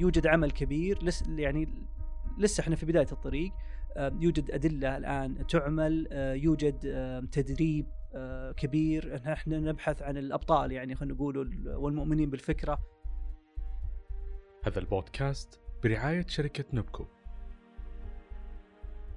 يوجد عمل كبير لس يعني لسه إحنا في بداية الطريق. يوجد أدلة الآن تعمل يوجد تدريب كبير. إحنا نبحث عن الأبطال يعني خلينا نقول والمؤمنين بالفكرة. هذا البودكاست برعاية شركة نبكو.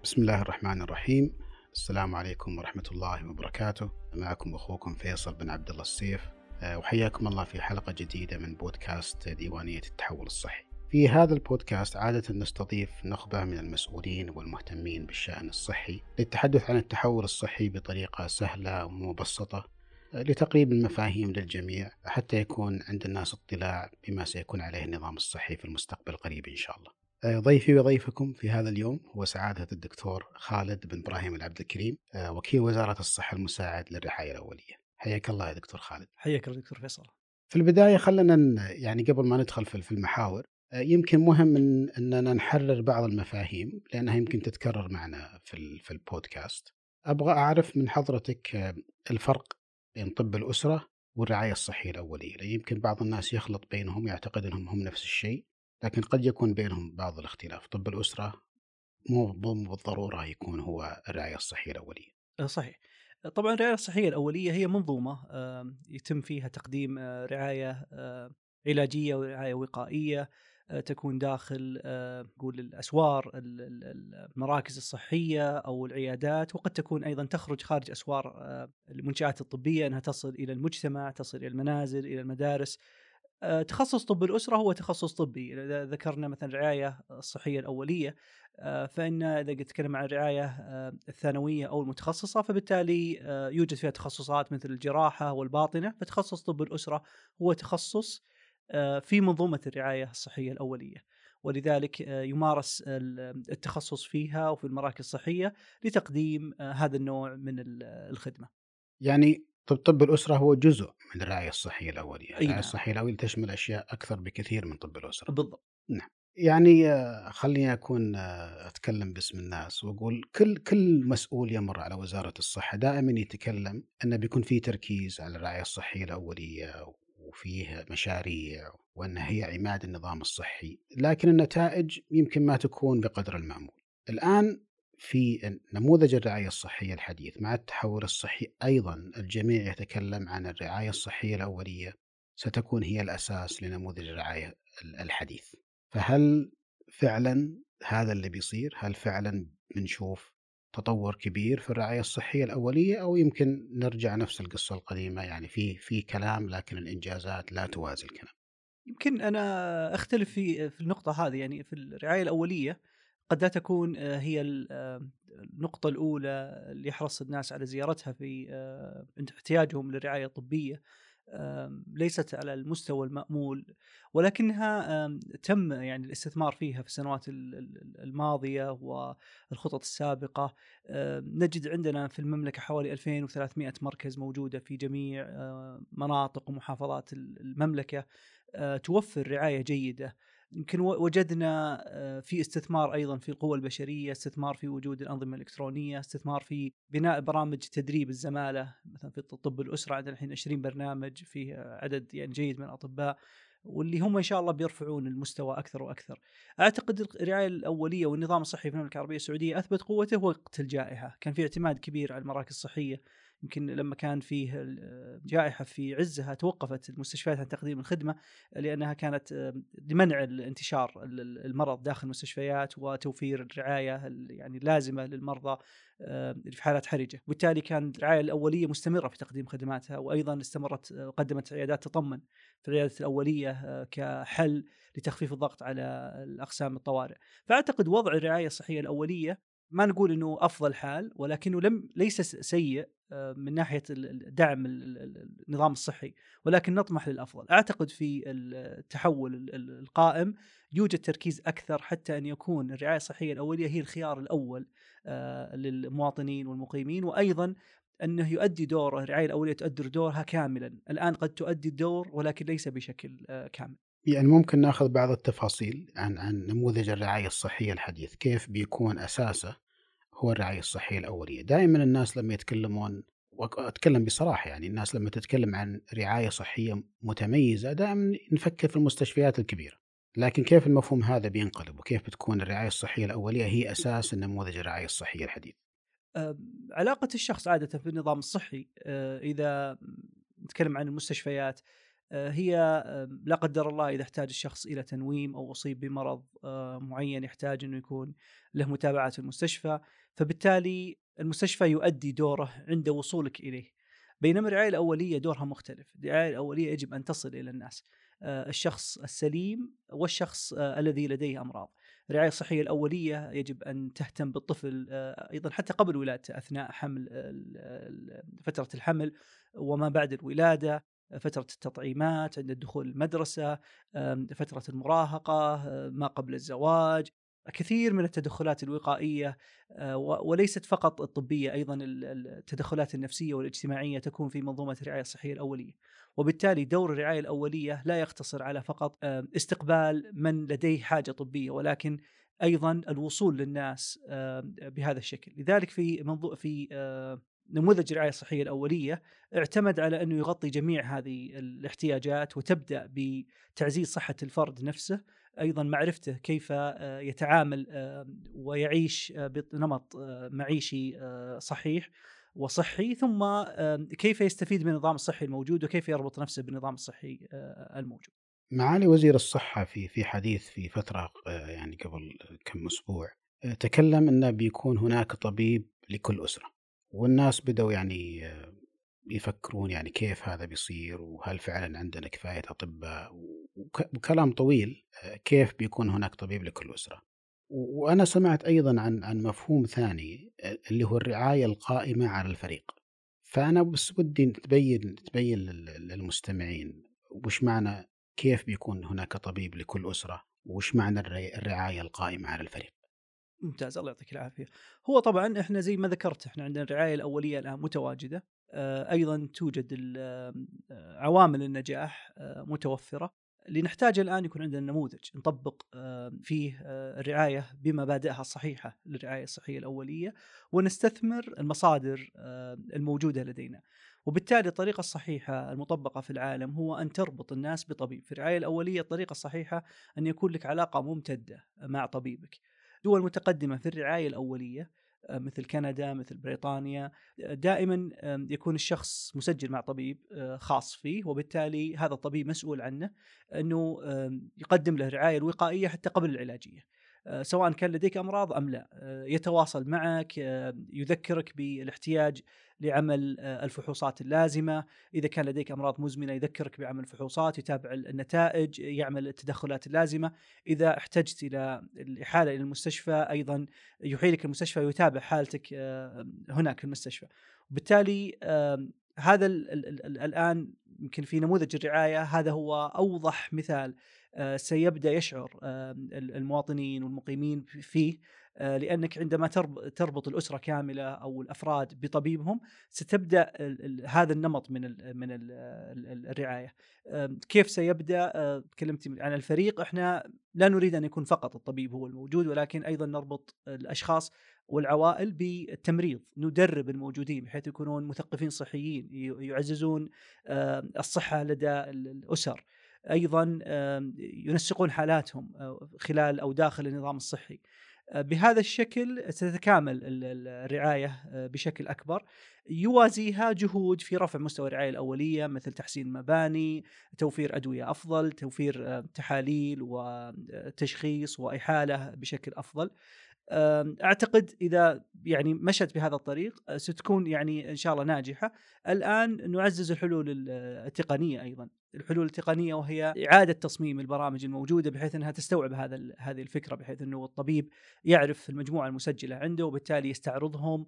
بسم الله الرحمن الرحيم. السلام عليكم ورحمة الله وبركاته. معكم أخوكم فيصل بن عبد الله السيف. وحياكم الله في حلقة جديدة من بودكاست ديوانية التحول الصحي. في هذا البودكاست عادة نستضيف نخبة من المسؤولين والمهتمين بالشأن الصحي للتحدث عن التحول الصحي بطريقة سهلة ومبسطة لتقريب المفاهيم للجميع حتى يكون عند الناس اطلاع بما سيكون عليه النظام الصحي في المستقبل القريب إن شاء الله. ضيفي وضيفكم في هذا اليوم هو سعادة الدكتور خالد بن إبراهيم العبد الكريم وكيل وزارة الصحة المساعد للرعاية الأولية. حياك الله يا دكتور خالد. حياك الله دكتور فيصل. في البداية خلنا يعني قبل ما ندخل في المحاور يمكن مهم إن إننا نحرر بعض المفاهيم لأنها يمكن تتكرر معنا في في البودكاست. أبغى أعرف من حضرتك الفرق بين طب الأسرة والرعاية الصحية الأولية، لأن يمكن بعض الناس يخلط بينهم يعتقد إنهم هم نفس الشيء، لكن قد يكون بينهم بعض الاختلاف، طب الأسرة مو بالضرورة يكون هو الرعاية الصحية الأولية. صحيح. طبعا الرعاية الصحية الأولية هي منظومة يتم فيها تقديم رعاية علاجية ورعاية وقائية تكون داخل نقول الأسوار المراكز الصحية أو العيادات وقد تكون أيضا تخرج خارج أسوار المنشآت الطبية إنها تصل إلى المجتمع، تصل إلى المنازل، إلى المدارس. تخصص طب الأسرة هو تخصص طبي، إذا ذكرنا مثلا الرعاية الصحية الأولية فإن إذا نتكلم عن الرعاية الثانوية أو المتخصصة فبالتالي يوجد فيها تخصصات مثل الجراحة والباطنة، فتخصص طب الأسرة هو تخصص في منظومة الرعاية الصحية الأولية ولذلك يمارس التخصص فيها وفي المراكز الصحية لتقديم هذا النوع من الخدمة. يعني طب طب الأسرة هو جزء من الرعاية الصحية الأولية، الرعاية نعم. الصحية الأولية تشمل أشياء أكثر بكثير من طب الأسرة. بالضبط. نعم. يعني خليني أكون أتكلم باسم الناس وأقول كل كل مسؤول يمر على وزارة الصحة دائما يتكلم إنه بيكون في تركيز على الرعاية الصحية الأولية وفيه مشاريع وأنها هي عماد النظام الصحي لكن النتائج يمكن ما تكون بقدر المأمول. الآن في نموذج الرعاية الصحية الحديث مع التحول الصحي أيضا الجميع يتكلم عن الرعاية الصحية الأولية ستكون هي الأساس لنموذج الرعاية الحديث. فهل فعلا هذا اللي بيصير؟ هل فعلا بنشوف تطور كبير في الرعاية الصحية الأولية أو يمكن نرجع نفس القصة القديمة يعني في في كلام لكن الإنجازات لا توازي الكلام. يمكن أنا أختلف في في النقطة هذه يعني في الرعاية الأولية قد لا تكون هي النقطة الأولى اللي يحرص الناس على زيارتها في احتياجهم للرعاية الطبية ليست على المستوى المأمول ولكنها تم يعني الاستثمار فيها في السنوات الماضية والخطط السابقة. نجد عندنا في المملكة حوالي 2300 مركز موجودة في جميع مناطق ومحافظات المملكة توفر رعاية جيدة. يمكن وجدنا في استثمار أيضا في القوى البشرية، استثمار في وجود الأنظمة الإلكترونية، استثمار في بناء برامج تدريب الزمالة مثلا في طب الأسرة عندنا الحين 20 برنامج فيه عدد يعني جيد من الأطباء واللي هم إن شاء الله بيرفعون المستوى أكثر وأكثر. أعتقد الرعاية الأولية والنظام الصحي في المملكة العربية السعودية أثبت قوته وقت الجائحة، كان في اعتماد كبير على المراكز الصحية يمكن لما كان فيه جائحة في عزها توقفت المستشفيات عن تقديم الخدمة لأنها كانت لمنع الانتشار المرض داخل المستشفيات وتوفير الرعاية يعني اللازمة للمرضى في حالات حرجة. وبالتالي كان الرعاية الأولية مستمرة في تقديم خدماتها وأيضا استمرت قدمت عيادات تطمن في العيادة الأولية كحل لتخفيف الضغط على الأقسام الطوارئ. فأعتقد وضع الرعاية الصحية الأولية ما نقول إنه أفضل حال ولكنه لم ليس سيء من ناحية دعم النظام الصحي ولكن نطمح للأفضل. أعتقد في التحول القائم يوجد تركيز أكثر حتى أن يكون الرعاية الصحية الأولية هي الخيار الأول للمواطنين والمقيمين وأيضا أنه يؤدي دوره الرعاية الأولية تؤدي دورها كاملا. الآن قد تؤدي الدور ولكن ليس بشكل كامل. يعني ممكن ناخذ بعض التفاصيل عن عن نموذج الرعاية الصحية الحديث. كيف بيكون أساسه هو الرعاية الصحية الأولية؟ دائما الناس لما يتكلمون وأتكلم بصراحة يعني الناس لما تتكلم عن رعاية صحية متميزة دائما نفكر في المستشفيات الكبيرة. لكن كيف المفهوم هذا بينقلب؟ وكيف بتكون الرعاية الصحية الأولية هي أساس نموذج الرعاية الصحية الحديث؟ علاقة الشخص عادة في النظام الصحي آه، إذا نتكلم عن المستشفيات هي لا قدر الله إذا احتاج الشخص إلى تنويم أو أصيب بمرض معين يحتاج أنه يكون له متابعة في المستشفى. فبالتالي المستشفى يؤدي دوره عند وصولك إليه. بينما الرعاية الأولية دورها مختلف. الرعاية الأولية يجب أن تصل إلى الناس. الشخص السليم والشخص الذي لديه أمراض. الرعاية الصحية الأولية يجب أن تهتم بالطفل آه، أيضا حتى قبل ولادته أثناء حمل فترة الحمل وما بعد الولادة. فترة التطعيمات عند الدخول المدرسة فترة المراهقة آه، ما قبل الزواج كثير من التدخلات الوقائية آه، وليست فقط الطبية أيضا التدخلات النفسية والاجتماعية تكون في منظومة الرعاية الصحية الأولية. وبالتالي دور الرعاية الأولية لا يقتصر على فقط استقبال من لديه حاجة طبية ولكن أيضا الوصول للناس بهذا الشكل. لذلك في منظور في آه، نموذج الرعاية الصحية الأولية اعتمد على أنه يغطي جميع هذه الاحتياجات وتبدأ بتعزيز صحة الفرد نفسه أيضا معرفته كيف آه، يتعامل آه، ويعيش آه، بنمط معيشي صحيح وصحي ثم كيف يستفيد من النظام الصحي الموجود وكيف يربط نفسه بالنظام الصحي الموجود. معالي وزير الصحة في في حديث في فترة يعني قبل كم أسبوع تكلم أنه بيكون هناك طبيب لكل أسرة والناس بدأوا يعني يفكرون يعني كيف هذا بيصير وهل فعلا عندنا كفاية أطباء؟ وكلام طويل آه، كيف بيكون هناك طبيب لكل أسرة؟ وأنا سمعت أيضا عن عن مفهوم ثاني آه، اللي هو الرعاية القائمة على الفريق. فأنا بس ودي تبين تبين للمستمعين وش معنى كيف بيكون هناك طبيب لكل أسرة وش معنى الرعاية القائمة على الفريق. ممتاز الله يعطيك العافية. هو طبعا إحنا زي ما ذكرت إحنا عندنا الرعاية الأولية الآن متواجدة آه، أيضا توجد آه، عوامل النجاح آه، متوفرة اللي نحتاجه الآن يكون عندنا نموذج نطبق فيه الرعاية بمبادئها الصحيحه للرعايه الصحية الأولية ونستثمر المصادر الموجودة لدينا. وبالتالي الطريقة الصحيحة المطبقة في العالم هو أن تربط الناس بطبيب، في الرعاية الأولية الطريقة الصحيحة أن يكون لك علاقة ممتدة مع طبيبك. دول متقدمة في الرعاية الأولية آه، مثل كندا مثل بريطانيا آه، دائما يكون الشخص مسجل مع طبيب آه، خاص فيه وبالتالي هذا الطبيب مسؤول عنه إنه يقدم له الرعايه الوقائية حتى قبل العلاجية. سواء كان لديك أمراض أم لا. يتواصل معك يذكرك بالاحتياج لعمل الفحوصات اللازمة، إذا كان لديك أمراض مزمنة يذكرك بعمل الفحوصات، يتابع النتائج، يعمل التدخلات اللازمة، إذا احتجت إلى الإحالة إلى المستشفى أيضا يحيلك المستشفى ويتابع حالتك هناك في المستشفى. وبالتالي هذا الآن يمكن في نموذج الرعاية هذا هو أوضح مثال آه، سيبدأ يشعر المواطنين والمقيمين فيه آه، لأنك عندما تربط الأسرة كاملة أو الأفراد بطبيبهم ستبدأ هذا النمط من من الرعاية. كيف سيبدأ؟ آه، تكلمت عن الفريق، إحنا لا نريد أن يكون فقط الطبيب هو الموجود ولكن أيضا نربط الأشخاص والعوائل بالتمريض، ندرب الموجودين بحيث يكونون مثقفين صحيين يعززون الصحة لدى الأسر. أيضا ينسقون حالاتهم آه، خلال أو داخل النظام الصحي. آه، بهذا الشكل ستتكامل الرعاية آه، بشكل أكبر يوازيها جهود في رفع مستوى الرعاية الأولية مثل تحسين المباني، توفير أدوية أفضل، توفير تحاليل وتشخيص وإحالة بشكل أفضل. أعتقد إذا يعني مشت بهذا الطريق ستكون يعني إن شاء الله ناجحة. الآن نعزز الحلول التقنية أيضا. الحلول التقنية وهي إعادة تصميم البرامج الموجودة بحيث إنها تستوعب هذا هذه الفكرة بحيث إنه الطبيب يعرف المجموعة المسجلة عنده وبالتالي يستعرضهم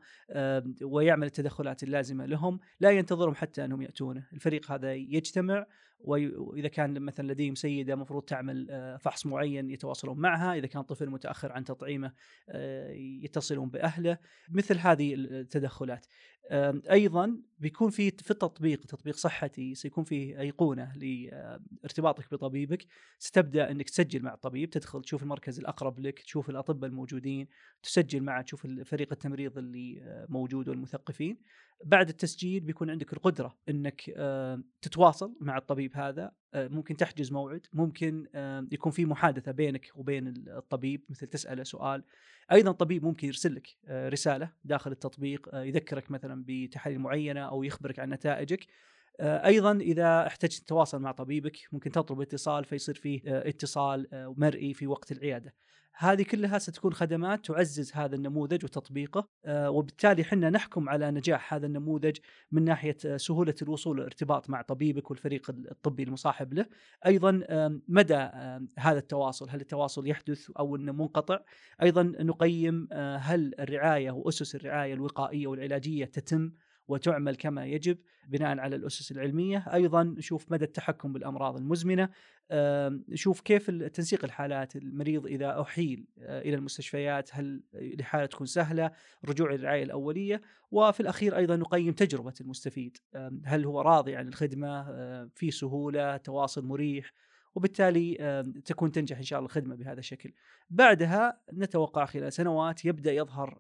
ويعمل التدخلات اللازمة لهم. لا ينتظرهم حتى أنهم ياتونه الفريق هذا يجتمع وإذا كان مثلا لديهم سيدة مفروض تعمل آه، فحص معين يتواصلون معها، إذا كان طفل متأخر عن تطعيمه آه، يتصلون بأهله، مثل هذه التدخلات. أيضا بيكون في في التطبيق تطبيق صحتي سيكون فيه أيقونة لارتباطك بطبيبك ستبدأ إنك تسجل مع الطبيب تدخل تشوف المركز الأقرب لك تشوف الأطباء الموجودين تسجل معه تشوف فريق التمريض اللي آه، موجود والمثقفين بعد التسجيل بيكون عندك القدرة إنك آه، تتواصل مع الطبيب هذا. آه، ممكن تحجز موعد ممكن آه، يكون في محادثة بينك وبين الطبيب مثل تسأله سؤال. أيضا الطبيب ممكن يرسل لك رسالة داخل التطبيق يذكرك مثلا بتحاليل معينة أو يخبرك عن نتائجك. أيضا إذا احتجت تتواصل مع طبيبك ممكن تطلب اتصال فيصير فيه آه، اتصال آه، مرئي في وقت العيادة. هذه كلها ستكون خدمات تعزز هذا النموذج وتطبيقه آه، وبالتالي حنا نحكم على نجاح هذا النموذج من ناحية آه، سهولة الوصول والارتباط مع طبيبك والفريق الطبي المصاحب له، أيضا مدى هذا التواصل، هل التواصل يحدث أو إنه منقطع؟ أيضا نقيم آه، هل الرعاية وأسس الرعاية الوقائية والعلاجية تتم وتعمل كما يجب بناء على الأسس العلمية، أيضا نشوف مدى التحكم بالأمراض المزمنة، نشوف كيف تنسيق الحالات، المريض إذا أحيل آه، إلى المستشفيات هل الحاله تكون سهلة، رجوع للرعايه الأولية، وفي الأخير أيضا نقيم تجربة المستفيد، هل هو راضي عن الخدمة، في سهولة، تواصل مريح، وبالتالي تكون تنجح إن شاء الله الخدمة بهذا الشكل. بعدها نتوقع خلال سنوات يبدأ يظهر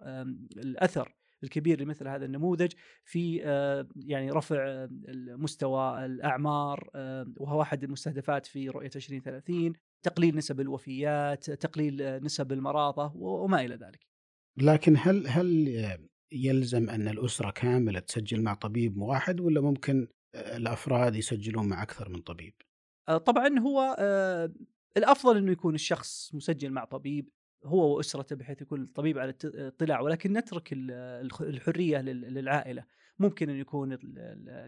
الأثر الكبير لمثل هذا النموذج في آه، يعني رفع آه، مستوى الأعمار آه، وهو أحد المستهدفات في رؤية 2030 تقليل نسب الوفيات تقليل نسب المراضى وما إلى ذلك لكن هل هل يلزم أن الأسرة كاملة تسجل مع طبيب واحد ولا ممكن الأفراد يسجلون مع أكثر من طبيب؟ طبعا هو الأفضل إنه يكون الشخص مسجل مع طبيب هو وأسرته بحيث يكون الطبيب على اطلاع ولكن نترك الحرية لل- للعائلة. ممكن أن يكون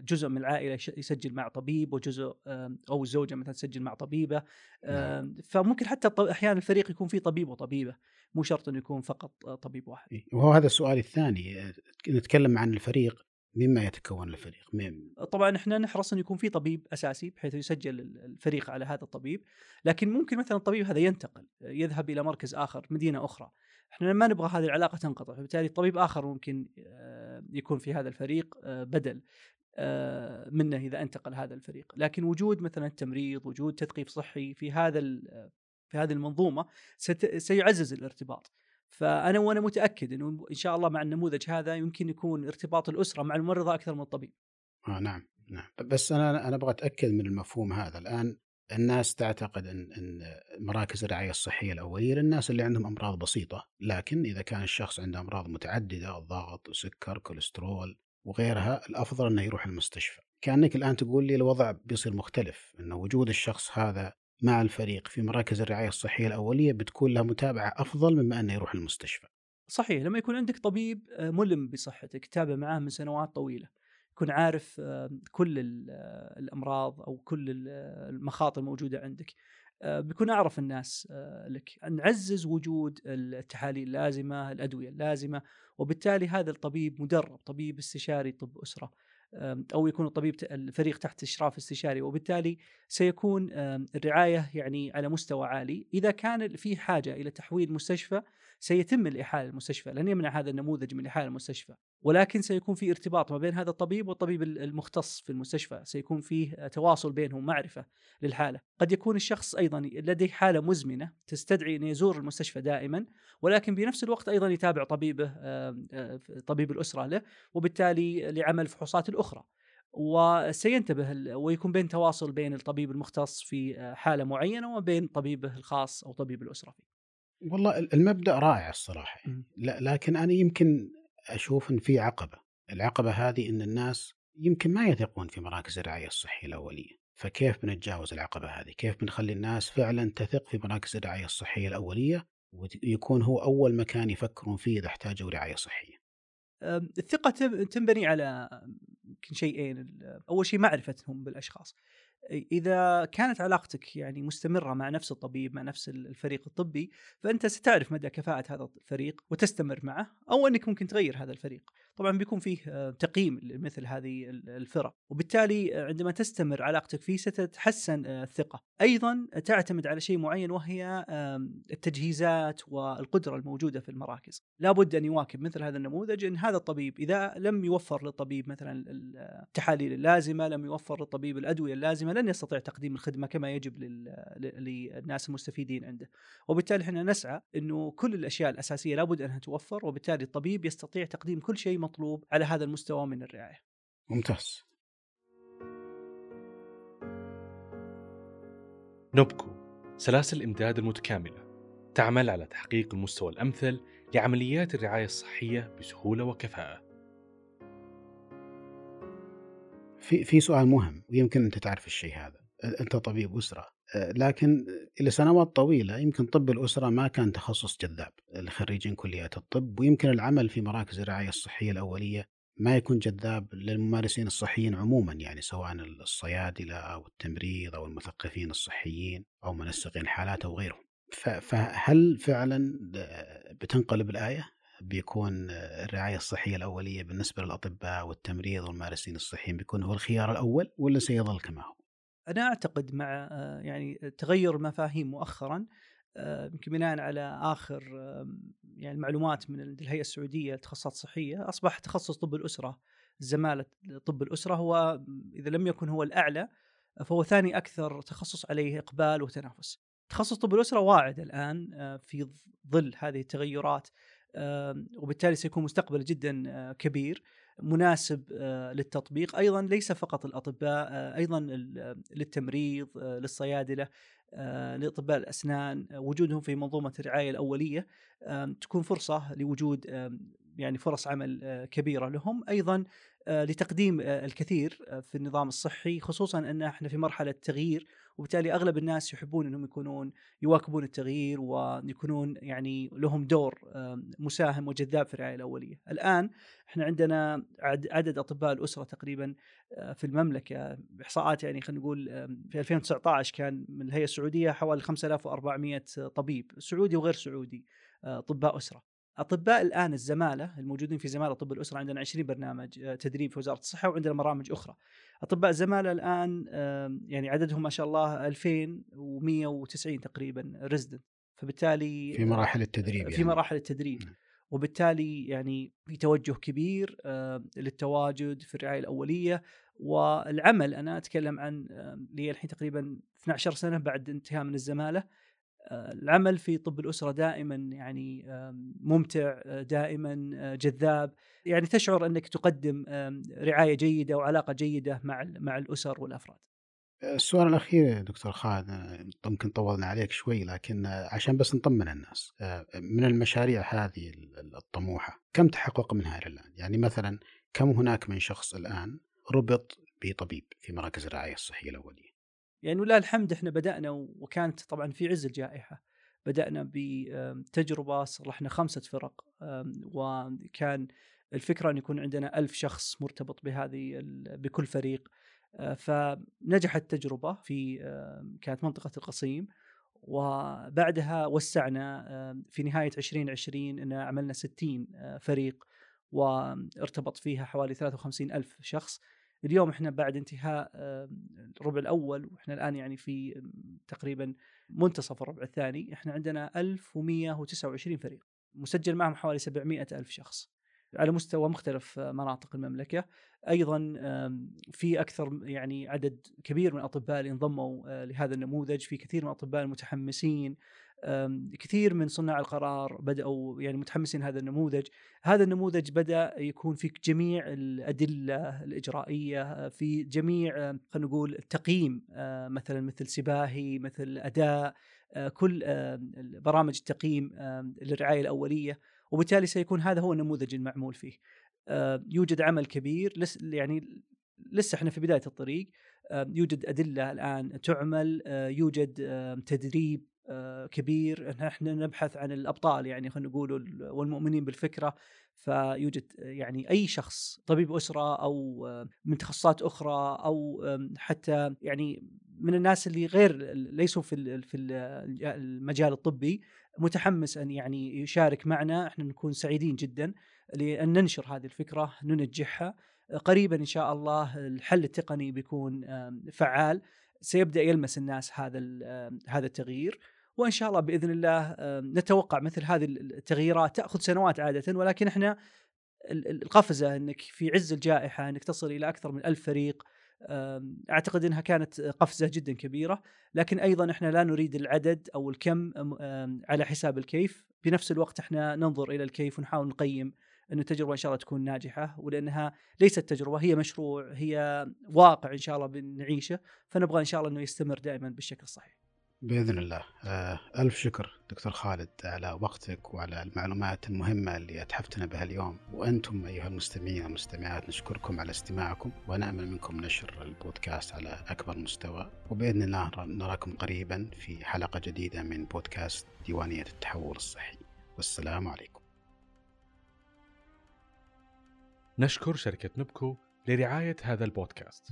جزء من العائلة يسجل مع طبيب وجزء أو الزوجه مثلا تسجل مع طبيبة. آم، فممكن حتى أحيانا الفريق يكون فيه طبيب وطبيبة مو شرط انه يكون فقط آه، طبيب واحد. وهو هذا السؤال الثاني. نتكلم عن الفريق. مما يتكون الفريق؟ مين- طبعا إحنا نحرص انه يكون في طبيب أساسي بحيث يسجل ال- الفريق على هذا الطبيب، لكن ممكن مثلا الطبيب هذا ينتقل يذهب إلى مركز آخر، مدينة أخرى. إحنا ما نبغى هذه العلاقة تنقطع، فبالتالي طبيب آخر ممكن آه، يكون في هذا الفريق آه، بدل آه، منه إذا انتقل هذا الفريق، لكن وجود مثلا تمريض، وجود تثقيف صحي في هذا في هذه المنظومة سيعزز الارتباط. فأنا وأنا متأكد إنه إن شاء الله مع النموذج هذا يمكن يكون ارتباط الأسرة مع الممرضة أكثر من الطبيب. آه نعم نعم بس أنا أنا أبغى أتأكد من المفهوم هذا الآن الناس تعتقد إن إن مراكز الرعاية الصحية الأولية للناس اللي عندهم أمراض بسيطة، لكن إذا كان الشخص عنده أمراض متعددة ضغط وسكر كوليسترول وغيرها الأفضل إنه يروح المستشفى. كأنك الآن تقول لي الوضع بيصير مختلف انه وجود الشخص هذا مع الفريق في مراكز الرعاية الصحية الأولية بتكون له متابعة أفضل مما أنه يروح المستشفى. صحيح لما يكون عندك طبيب آه، ملم بصحتك تتابع معاه من سنوات طويلة يكون عارف آه، كل آه، الأمراض أو كل ال- المخاطر الموجودة عندك بيكون أعرف الناس لك نعزز وجود التحاليل اللازمة الأدوية اللازمة وبالتالي هذا الطبيب مدرب طبيب استشاري طب أسرة أو يكون الطبيب الفريق تحت اشراف استشاري وبالتالي سيكون الرعاية يعني على مستوى عالي. إذا كان في حاجة إلى تحويل مستشفى سيتم الإحالة المستشفى لن يمنع هذا النموذج من إحالة المستشفى. ولكن سيكون في ارتباط ما بين هذا الطبيب والطبيب المختص في المستشفى سيكون فيه تواصل بينهم معرفة للحالة. قد يكون الشخص أيضا لديه حالة مزمنة تستدعي أن يزور المستشفى دائما ولكن بنفس الوقت أيضا يتابع طبيبه آم، آه، طبيب الأسرة له وبالتالي لعمل فحوصات الأخرى. وسينتبه ويكون بين تواصل بين الطبيب المختص في آه، حالة معينة وبين طبيبه الخاص أو طبيب الأسرة فيه. والله المبدأ رائع الصراحة. لا لكن أنا يمكن أشوف إن في عقبة، العقبة هذه إن الناس يمكن ما يثقون في مراكز الرعاية الصحية الأولية، فكيف بنتجاوز العقبة هذه؟ كيف بنخلي الناس فعلا تثق في مراكز الرعاية الصحية الأولية ويكون هو أول مكان يفكرون فيه إذا احتاجوا رعاية صحية؟ الثقة تنبني على يمكن شيئين أول شيء معرفتهم بالأشخاص إذا كانت علاقتك يعني مستمرة مع نفس الطبيب مع نفس الفريق الطبي فأنت ستعرف مدى كفاءة هذا الفريق وتستمر معه أو أنك ممكن تغير هذا الفريق. طبعا بيكون فيه آه، تقييم لمثل هذه ال- الفرق. وبالتالي آه، عندما تستمر علاقتك فيه ستتحسن آه، الثقة. أيضا تعتمد على شيء معين وهي التجهيزات والقدرة الموجودة في المراكز. لابد أن يواكب مثل هذا النموذج أن هذا الطبيب إذا لم يوفر للطبيب مثلا ال- التحاليل اللازمة لم يوفر للطبيب الأدوية اللازمة لن يستطيع تقديم الخدمة كما يجب للناس المستفيدين عنده. وبالتالي إحنا نسعى أنه كل الأشياء الأساسية لابد أنها توفر وبالتالي الطبيب يستطيع تقديم كل شيء المطلوب على هذا المستوى من الرعاية. ممتاز. نوبكو سلاسل الإمداد المتكاملة تعمل على تحقيق المستوى الأمثل لعمليات الرعاية الصحية بسهولة وكفاءة. في في سؤال مهم ويمكن انت تعرف الشيء هذا، أنت طبيب أسرة لكن لسنوات طويلة يمكن طب الأسرة ما كان تخصص جذاب لخريجين كليات الطب ويمكن العمل في مراكز الرعاية الصحية الأولية ما يكون جذاب للممارسين الصحيين عموما يعني سواء الصيادلة أو التمريض أو المثقفين الصحيين أو منسقين حالات أو غيرهم. فهل فعلا بتنقلب الآية؟ بيكون الرعاية الصحية الأولية بالنسبة للأطباء والتمريض والممارسين الصحيين بيكون هو الخيار الأول ولا سيظل كما هو؟ أنا أعتقد مع يعني تغير مفاهيم مؤخرا يمكن بناء على آخر يعني المعلومات من الهيئة السعودية للتخصصات الصحيه أصبح تخصص طب الأسرة زماله طب الأسرة هو إذا لم يكن هو الأعلى فهو ثاني أكثر تخصص عليه إقبال وتنافس. تخصص طب الأسرة واعد الآن في ظل هذه التغيرات وبالتالي سيكون مستقبل جدا كبير مناسب للتطبيق. أيضا ليس فقط الأطباء أيضا للتمريض للصيادلة لإطباء الأسنان. وجودهم في منظومة الرعاية الأولية تكون فرصة لوجود يعني فرص عمل كبيرة لهم. أيضا لتقديم الكثير في النظام الصحي خصوصا أن إحنا في مرحلة تغيير وبالتالي أغلب الناس يحبون إنهم يكونون يواكبون التغيير ويكونون يعني لهم دور مساهم وجذاب في الرعاية الأولية. الآن إحنا عندنا عدد أطباء الأسرة تقريبا في المملكة باحصاءات يعني خلينا نقول في 2019 كان من الهيئة السعودية حوالي 5400 طبيب سعودي وغير سعودي أطباء أسرة. أطباء الآن الزمالة الموجودين في زمالة طب الأسرة عندنا 20 برنامج آه، تدريب في وزارة الصحة وعندنا برامج أخرى. أطباء الزمالة الآن يعني عددهم ما شاء الله 2190 تقريبا ريزدنت فبالتالي في مراحل التدريب في يعني. مراحل التدريب نعم. وبالتالي يعني في توجه كبير للتواجد في الرعاية الأولية والعمل أنا أتكلم عن لي الحين تقريبا 12 سنة بعد انتهاء من الزمالة العمل في طب الأسرة دائما يعني ممتع دائما جذاب يعني تشعر أنك تقدم رعاية جيدة وعلاقة جيدة مع مع الأسر والأفراد. السؤال الأخير دكتور خالد يمكن طولنا عليك شوي لكن عشان بس نطمن الناس من المشاريع هذه الطموحة كم تحقق منها إلى الآن؟ يعني مثلا كم هناك من شخص الآن ربط بطبيب في مراكز الرعاية الصحية الأولية؟ يعني ولله الحمد إحنا بدأنا وكانت طبعا في عز الجائحة بدأنا بتجربه صلحنا خمسة فرق وكان الفكرة أن يكون عندنا ألف شخص مرتبط بهذه بكل فريق فنجحت التجربه في كانت منطقة القصيم وبعدها وسعنا في نهاية 2020 إن عملنا 60 فريق وارتبط فيها حوالي 53 ألف شخص. اليوم إحنا بعد انتهاء الربع الأول وإحنا الآن يعني في تقريبا منتصف الربع الثاني إحنا عندنا 1129 فريق مسجل معهم حوالي 700 ألف شخص. على مستوى مختلف مناطق المملكة. أيضا في أكثر يعني عدد كبير من الأطباء اللي انضموا لهذا النموذج. في كثير من الأطباء المتحمسين كثير من صناع القرار بدأوا يعني متحمسين هذا النموذج، هذا النموذج بدأ يكون في جميع الأدلة الإجرائية في جميع خلينا نقول التقييم مثلا مثل سباهي مثل أداء كل برامج التقييم للرعاية الأولية. وبالتالي سيكون هذا هو النموذج المعمول فيه. يوجد عمل كبير لس يعني لسه إحنا في بداية الطريق. يوجد أدلة الآن تعمل. يوجد تدريب آه، كبير. إحنا نبحث عن الأبطال يعني خلينا نقول والمؤمنين بالفكرة. فيوجد يعني أي شخص طبيب أسرة أو من تخصصات أخرى أو حتى يعني من الناس اللي غير ليسوا في في المجال الطبي متحمس أن يعني يشارك معنا. إحنا نكون سعيدين جدا لأن ننشر هذه الفكرة ننجحها. قريبا إن شاء الله الحل التقني بيكون فعال. سيبدأ يلمس الناس هذا هذا التغيير. وإن شاء الله بإذن الله نتوقع مثل هذه التغييرات تأخذ سنوات عادة. ولكن إحنا القفزة إنك في عز الجائحة إنك تصل إلى أكثر من ألف فريق أعتقد إنها كانت قفزة جدا كبيرة لكن أيضا إحنا لا نريد العدد أو الكم على حساب الكيف. بنفس الوقت إحنا ننظر إلى الكيف ونحاول نقيم أن التجربة إن شاء الله تكون ناجحة ولأنها ليست تجربة هي مشروع هي واقع إن شاء الله بنعيشه فنبغى إن شاء الله أنه يستمر دائما بالشكل الصحيح. بإذن الله. آه، ألف شكر دكتور خالد على وقتك وعلى المعلومات المهمة اللي أتحفتنا بها اليوم. وأنتم أيها المستمعين والمستمعات نشكركم على استماعكم ونأمل منكم نشر البودكاست على أكبر مستوى. وبإذن الله نراكم قريبا في حلقة جديدة من بودكاست ديوانية التحول الصحي. والسلام عليكم. نشكر شركة نبكو لرعاية هذا البودكاست.